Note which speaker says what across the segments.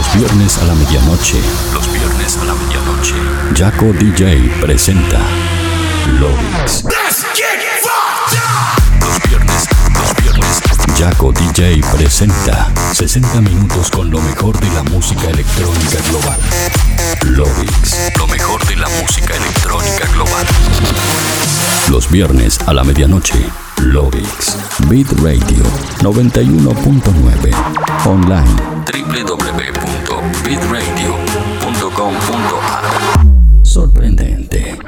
Speaker 1: Los viernes a la medianoche. Los viernes a la medianoche. Jaco DJ presenta Lovix. Los viernes, Jaco DJ presenta 60 minutos con lo mejor de la música electrónica global. Lovix, lo mejor de la música electrónica global. Los viernes a la medianoche. Lovix. Beat Radio 91.9. Online. www.beatradio.com.ar Sorprendente.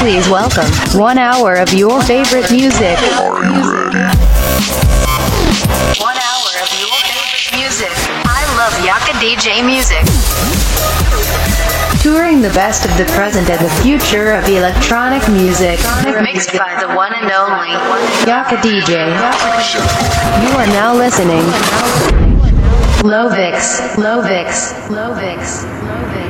Speaker 2: Please welcome one hour of your favorite music. One hour of your favorite music. I love Yaka DJ music. Touring the best of the present and the future of electronic music. Mixed by the one and only Yaka DJ. You are now listening. Lovix, Lovix, Lovix, Lovix.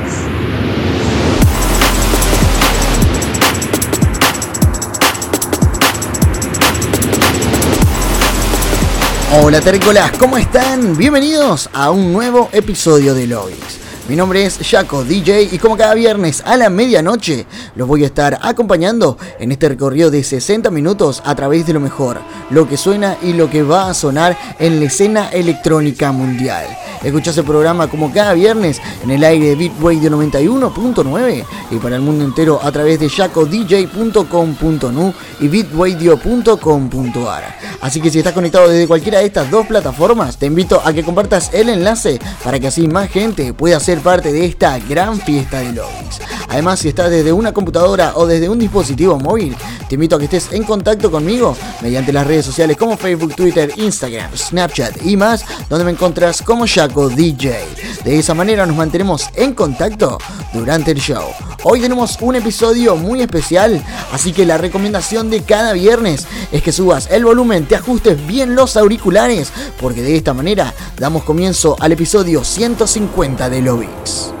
Speaker 3: Hola terrícolas, ¿cómo están? Bienvenidos a un nuevo episodio de Logix. Mi nombre es Jaco DJ y como cada viernes a la medianoche los voy a estar acompañando en este recorrido de 60 minutos a través de lo mejor, lo que suena y lo que va a sonar en la escena electrónica mundial. Escuchás el programa como cada viernes en el aire de Bitradio 91.9 y para el mundo entero a través de jacodj.com.nu y bitradio.com.ar. Así que si estás conectado desde cualquiera de estas dos plataformas, te invito a que compartas el enlace para que así más gente pueda ser parte de esta gran fiesta de lobbies. Además, si estás desde una computadora o desde un dispositivo móvil, te invito a que estés en contacto conmigo mediante las redes sociales como Facebook, Twitter, Instagram, Snapchat y más, donde me encontrás como Jaco DJ. De esa manera nos mantenemos en contacto durante el show. Hoy tenemos un episodio muy especial, así que la recomendación de cada viernes es que subas el volumen, te ajustes bien los auriculares, porque de esta manera damos comienzo al episodio 150 de Lovix.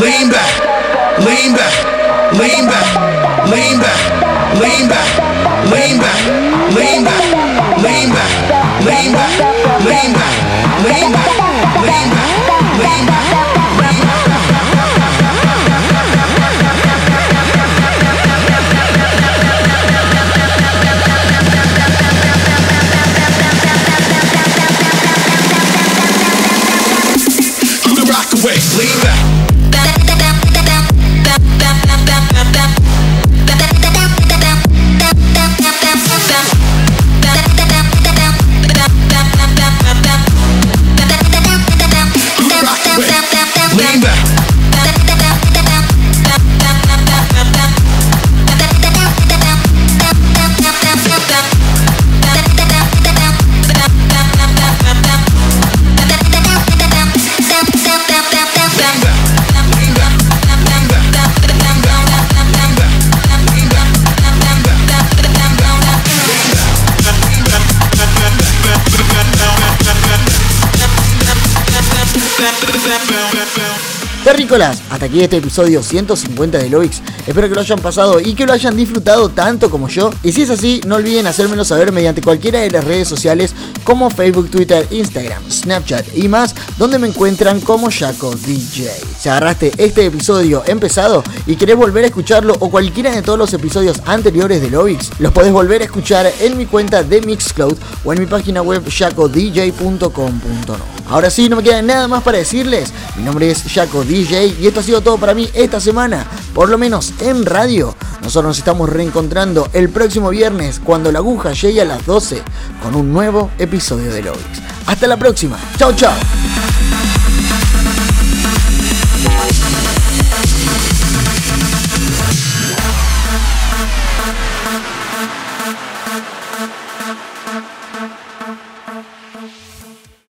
Speaker 4: Lean back, lean back,
Speaker 3: Terrícolas, hasta aquí este episodio 150 de Loix. Espero que lo hayan pasado y que lo hayan disfrutado tanto como yo. Y si es así, no olviden hacérmelo saber mediante cualquiera de las redes sociales como Facebook, Twitter, Instagram, Snapchat y más, donde me encuentran como Jaco DJ. Si agarraste este episodio empezado y querés volver a escucharlo o cualquiera de todos los episodios anteriores de Loix, los podés volver a escuchar en mi cuenta de Mixcloud o en mi página web jacodj.com.no. Ahora sí, no me queda nada más para decirles. Mi nombre es Jaco DJ y esto ha sido todo para mí esta semana, por lo menos en radio. Nosotros nos estamos reencontrando el próximo viernes cuando la aguja llegue a las 12 con un nuevo episodio de Lovix. Hasta la próxima. Chao, chao.